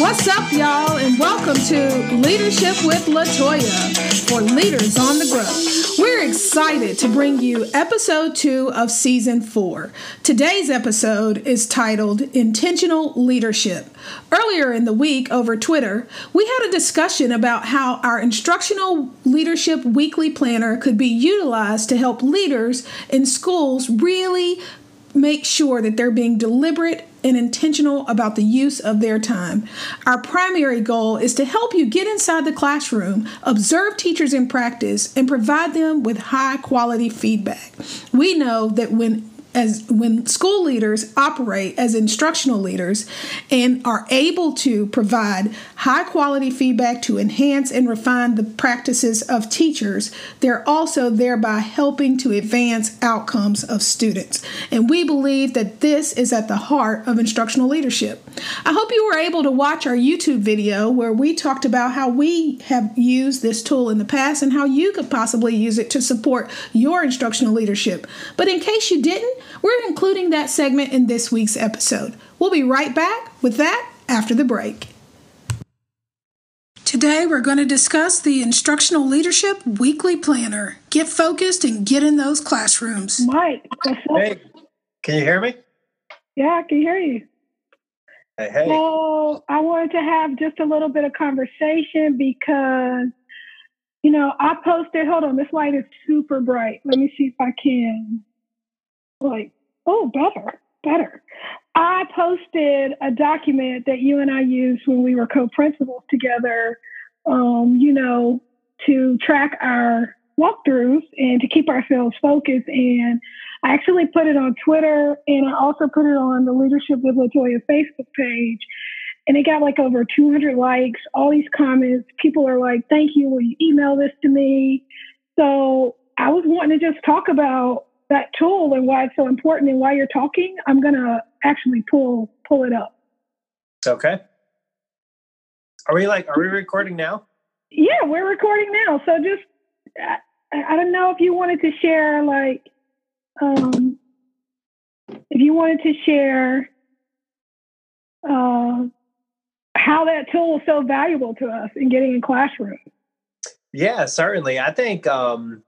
What's up, y'all, and welcome to Leadership with Latoya for Leaders on the Grow. We're excited to bring you episode two of season four. Today's episode is titled Intentional Leadership. Earlier in the week over Twitter, we had a discussion about how our instructional leadership weekly planner could be utilized to help leaders in schools really make sure that they're being deliberate and intentional about the use of their time. Our primary goal is to help you get inside the classroom, observe teachers in practice, and provide them with high quality feedback. We know that when as when school leaders operate as instructional leaders and are able to provide high quality feedback to enhance and refine the practices of teachers, they're also thereby helping to advance outcomes of students. And we believe that this is at the heart of instructional leadership. I hope you were able to watch our YouTube video where we talked about how we have used this tool in the past and how you could possibly use it to support your instructional leadership. But in case you didn't, we're including that segment in this week's episode. We'll be right back with that after the break. Today, we're going to discuss the Instructional Leadership Weekly Planner. Get focused and get in those classrooms. Mike, hey, can you hear me? Yeah, I can hear you. Hey, hey. So, I wanted to have just a little bit of conversation because, you know, I posted, hold on, this light is super bright. Let me see if I can like, oh, better, better. I posted a document that you and I used when we were co-principals together, um, you know, to track our walkthroughs and to keep ourselves focused. And I actually put it on Twitter and I also put it on the Leadership with Latoya Facebook page. And it got like over 200 likes, all these comments. People are like, thank you. Will you email this to me? So I was wanting to just talk about that tool and why it's so important and why you're talking, I'm gonna actually pull pull it up. Okay. Are we like are we recording now? Yeah, we're recording now. So just I, I don't know if you wanted to share like um if you wanted to share uh how that tool is so valuable to us in getting in classrooms. Yeah, certainly. I think um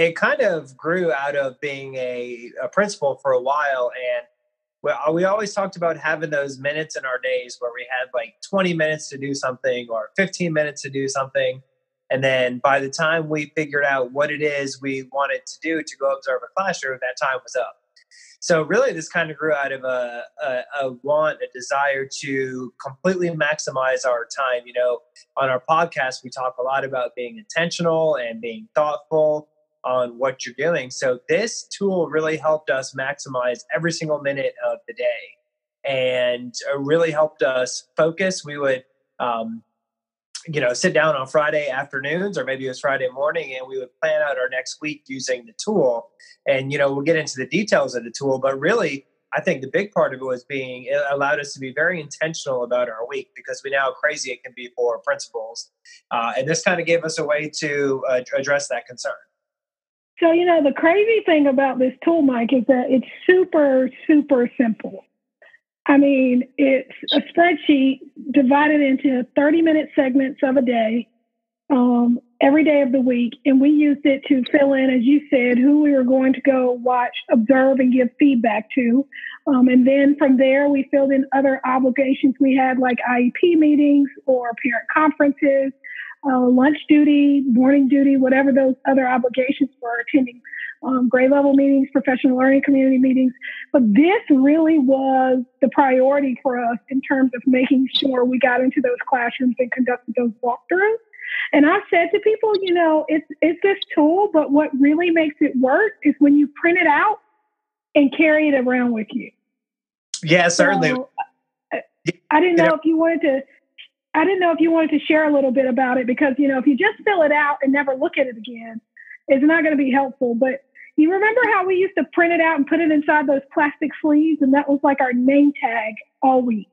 it kind of grew out of being a, a principal for a while and we, uh, we always talked about having those minutes in our days where we had like 20 minutes to do something or 15 minutes to do something and then by the time we figured out what it is we wanted to do to go observe a classroom that time was up. So really this kind of grew out of a, a, a, want a desire to completely maximize our time. You know on our podcast we talk a lot about being intentional and being thoughtful on what you're doing. So this tool really helped us maximize every single minute of the day and really helped us focus. We would, um, you know, sit down on Friday afternoons or maybe it was Friday morning and we would plan out our next week using the tool. And, you know, we'll get into the details of the tool, but really, I think the big part of it was being it allowed us to be very intentional about our week because we know how crazy it can be for principals, uh, and this kind of gave us a way to uh, address that concern. So, you know, the crazy thing about this tool, Mike, is that it's super, super simple. I mean, it's a spreadsheet divided into 30 minute segments of a day, um, every day of the week. And we used it to fill in, as you said, who we were going to go watch, observe, and give feedback to. Um, and then from there, we filled in other obligations we had, like IEP meetings or parent conferences uh, lunch duty, morning duty, whatever those other obligations were, attending um, grade level meetings, professional learning community meetings. But this really was the priority for us in terms of making sure we got into those classrooms and conducted those walkthroughs. And I said to people, you know, it's it's this tool, but what really makes it work is when you print it out and carry it around with you. Yeah, certainly. So, I, I didn't know if you wanted to I didn't know if you wanted to share a little bit about it because, you know, if you just fill it out and never look at it again, it's not going to be helpful. But you remember how we used to print it out and put it inside those plastic sleeves, and that was like our name tag all week.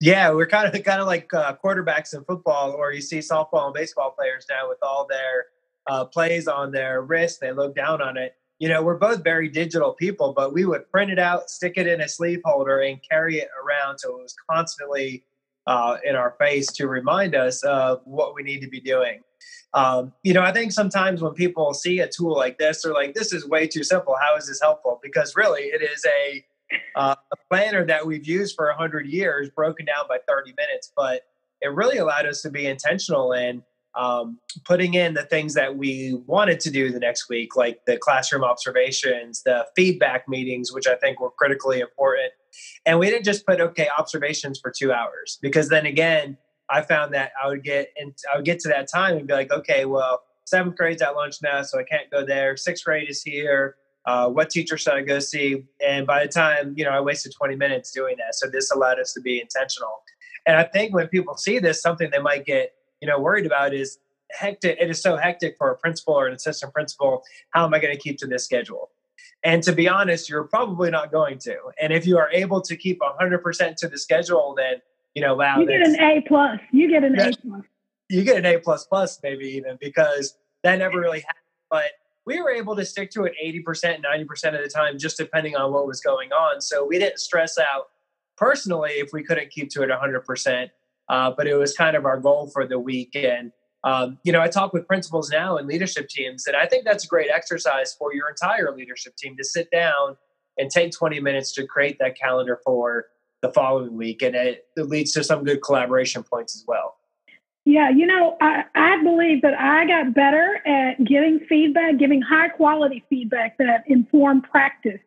Yeah, we're kind of kind of like uh, quarterbacks in football, or you see softball and baseball players now with all their uh, plays on their wrist. They look down on it. You know, we're both very digital people, but we would print it out, stick it in a sleeve holder, and carry it around so it was constantly uh, in our face to remind us of what we need to be doing. Um, you know, I think sometimes when people see a tool like this, they're like, "This is way too simple. How is this helpful?" Because really, it is a, uh, a planner that we've used for hundred years, broken down by thirty minutes. But it really allowed us to be intentional in um, putting in the things that we wanted to do the next week, like the classroom observations, the feedback meetings, which I think were critically important. And we didn't just put okay observations for two hours because then again, I found that I would get and I would get to that time and be like, okay, well, seventh grade's at lunch now, so I can't go there. Sixth grade is here. Uh, what teacher should I go see? And by the time, you know, I wasted 20 minutes doing that. So this allowed us to be intentional. And I think when people see this, something they might get you know worried about is hectic. It is so hectic for a principal or an assistant principal. How am I going to keep to this schedule? And to be honest, you're probably not going to. And if you are able to keep 100% to the schedule, then you know, wow, you get an A plus. You get an A plus. You get an A plus plus, maybe even because that never really happened. But we were able to stick to it 80%, 90% of the time, just depending on what was going on. So we didn't stress out personally if we couldn't keep to it 100%. Uh, but it was kind of our goal for the week. And, um, you know, I talk with principals now and leadership teams, and I think that's a great exercise for your entire leadership team to sit down and take 20 minutes to create that calendar for the following week. And it, it leads to some good collaboration points as well. Yeah, you know, I, I believe that I got better at giving feedback, giving high quality feedback that informed practice.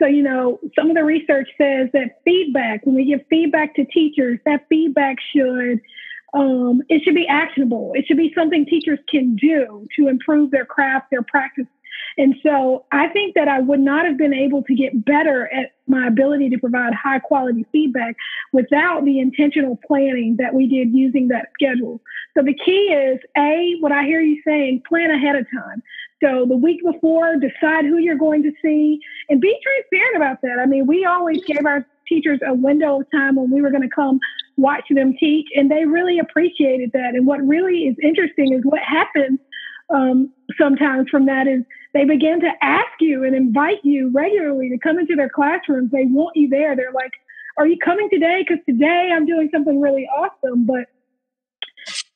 So, you know, some of the research says that feedback, when we give feedback to teachers, that feedback should um, it should be actionable. It should be something teachers can do to improve their craft, their practice. And so I think that I would not have been able to get better at my ability to provide high quality feedback without the intentional planning that we did using that schedule. So the key is A, what I hear you saying, plan ahead of time. So the week before, decide who you're going to see and be transparent about that. I mean, we always gave our teachers a window of time when we were going to come watch them teach, and they really appreciated that. And what really is interesting is what happens um, sometimes from that is they begin to ask you and invite you regularly to come into their classrooms. They want you there. They're like, "Are you coming today? Because today I'm doing something really awesome." But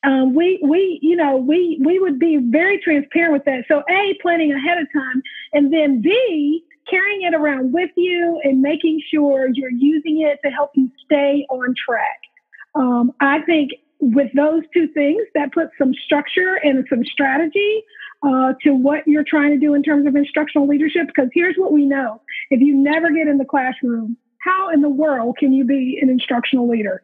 um, we we you know we we would be very transparent with that. So a planning ahead of time, and then b carrying it around with you and making sure you're using it to help you stay on track. Um, I think with those two things, that puts some structure and some strategy uh, to what you're trying to do in terms of instructional leadership. Because here's what we know: if you never get in the classroom, how in the world can you be an instructional leader?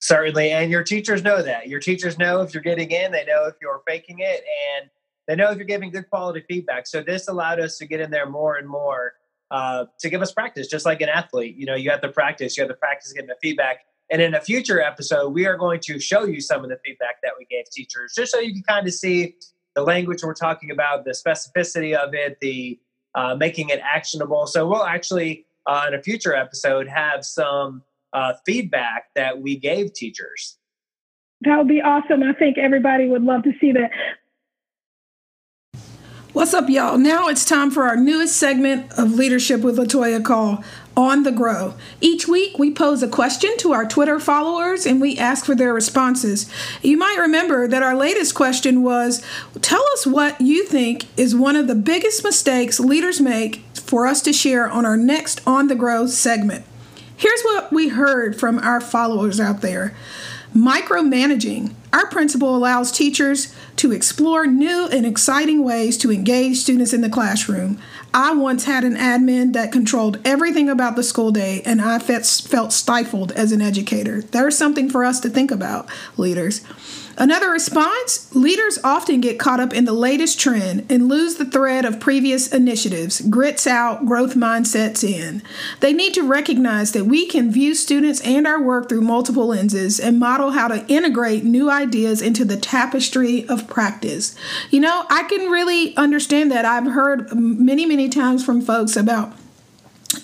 Certainly. And your teachers know that. Your teachers know if you're getting in, they know if you're faking it, and they know if you're giving good quality feedback. So this allowed us to get in there more and more uh, to give us practice, just like an athlete. You know, you have to practice, you have to practice getting the feedback. And in a future episode, we are going to show you some of the feedback that we gave teachers, just so you can kind of see the language we're talking about, the specificity of it, the uh, making it actionable. So we'll actually, uh, in a future episode, have some uh, feedback that we gave teachers. That would be awesome. I think everybody would love to see that. What's up, y'all? Now it's time for our newest segment of Leadership with Latoya called On the Grow. Each week, we pose a question to our Twitter followers and we ask for their responses. You might remember that our latest question was Tell us what you think is one of the biggest mistakes leaders make for us to share on our next On the Grow segment. Here's what we heard from our followers out there micromanaging. Our principal allows teachers to explore new and exciting ways to engage students in the classroom. I once had an admin that controlled everything about the school day, and I felt stifled as an educator. There's something for us to think about, leaders. Another response leaders often get caught up in the latest trend and lose the thread of previous initiatives. Grits out, growth mindsets in. They need to recognize that we can view students and our work through multiple lenses and model how to integrate new ideas into the tapestry of practice. You know, I can really understand that. I've heard many, many times from folks about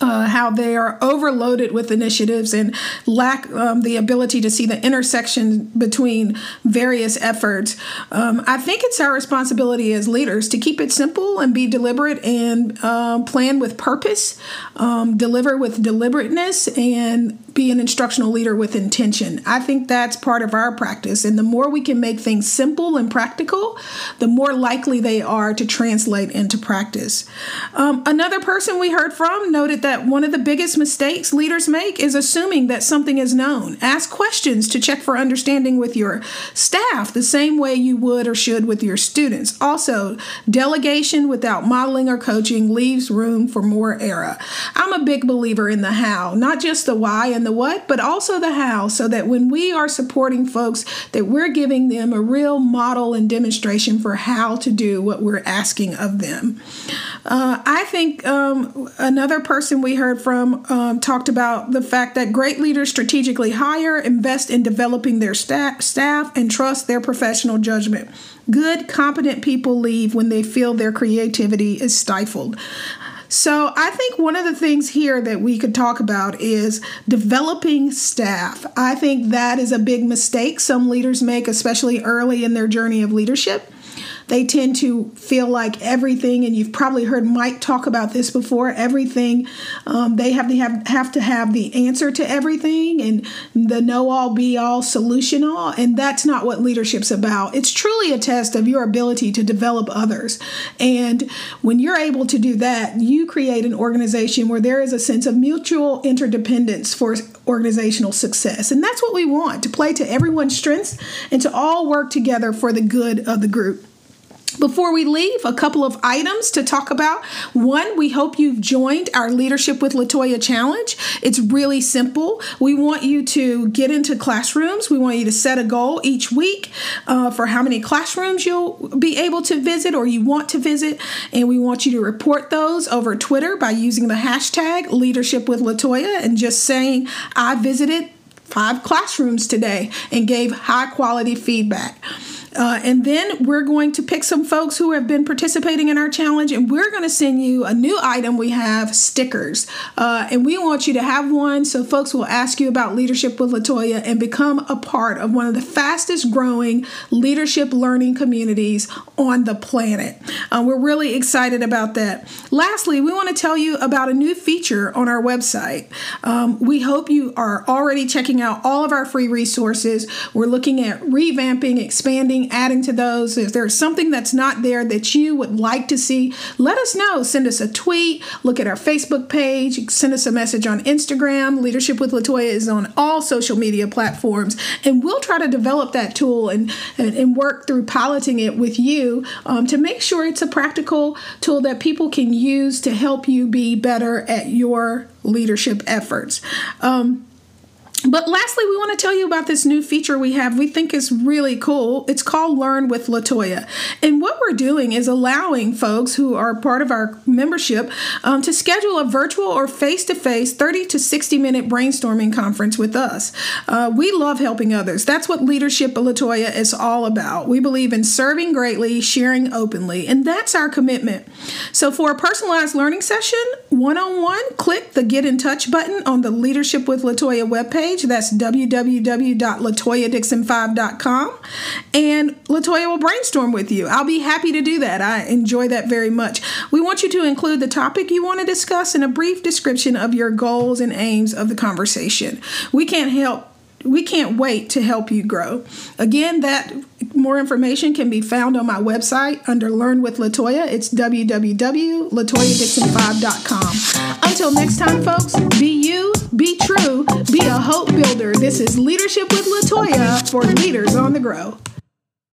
uh, how they are overloaded with initiatives and lack um, the ability to see the intersection between various efforts. Um, I think it's our responsibility as leaders to keep it simple and be deliberate and uh, plan with purpose, um, deliver with deliberateness, and be an instructional leader with intention. I think that's part of our practice. And the more we can make things simple and practical, the more likely they are to translate into practice. Um, another person we heard from noted that one of the biggest mistakes leaders make is assuming that something is known. Ask questions to check for understanding with your staff the same way you would or should with your students. Also, delegation without modeling or coaching leaves room for more error. I'm a big believer in the how, not just the why and the what, but also the how, so that when we are supporting folks, that we're giving them a real model and demonstration for how to do what we're asking of them. Uh, I think um, another person we heard from um, talked about the fact that great leaders strategically hire, invest in developing their staff, staff, and trust their professional judgment. Good, competent people leave when they feel their creativity is stifled. So, I think one of the things here that we could talk about is developing staff. I think that is a big mistake some leaders make, especially early in their journey of leadership. They tend to feel like everything, and you've probably heard Mike talk about this before. Everything um, they have to have have to have the answer to everything and the know all be all solution all, and that's not what leadership's about. It's truly a test of your ability to develop others, and when you're able to do that, you create an organization where there is a sense of mutual interdependence for organizational success, and that's what we want to play to everyone's strengths and to all work together for the good of the group. Before we leave, a couple of items to talk about. One, we hope you've joined our Leadership with Latoya Challenge. It's really simple. We want you to get into classrooms. We want you to set a goal each week uh, for how many classrooms you'll be able to visit or you want to visit. And we want you to report those over Twitter by using the hashtag Leadership with Latoya and just saying, I visited five classrooms today and gave high quality feedback. Uh, and then we're going to pick some folks who have been participating in our challenge, and we're going to send you a new item we have stickers. Uh, and we want you to have one so folks will ask you about leadership with Latoya and become a part of one of the fastest growing leadership learning communities on the planet. Uh, we're really excited about that. Lastly, we want to tell you about a new feature on our website. Um, we hope you are already checking out all of our free resources. We're looking at revamping, expanding, adding to those. If there's something that's not there that you would like to see, let us know. Send us a tweet, look at our Facebook page, send us a message on Instagram. Leadership with Latoya is on all social media platforms, and we'll try to develop that tool and, and, and work through piloting it with you um, to make sure it's a practical tool that people can use to help you be better at your leadership efforts. Um, but lastly, we want to tell you about this new feature we have. We think is really cool. It's called Learn with Latoya. And what we're doing is allowing folks who are part of our membership um, to schedule a virtual or face to face 30 to 60 minute brainstorming conference with us. Uh, we love helping others. That's what Leadership Latoya is all about. We believe in serving greatly, sharing openly, and that's our commitment. So for a personalized learning session, one on one, click the Get in Touch button on the Leadership with Latoya webpage page. That's www.latoyadixon5.com. And Latoya will brainstorm with you. I'll be happy to do that. I enjoy that very much. We want you to include the topic you want to discuss and a brief description of your goals and aims of the conversation. We can't help we can't wait to help you grow. Again, that more information can be found on my website under Learn with Latoya. It's www.latoyadixon5.com. Until next time, folks, be you, be true, be a hope builder. This is Leadership with Latoya for Leaders on the Grow.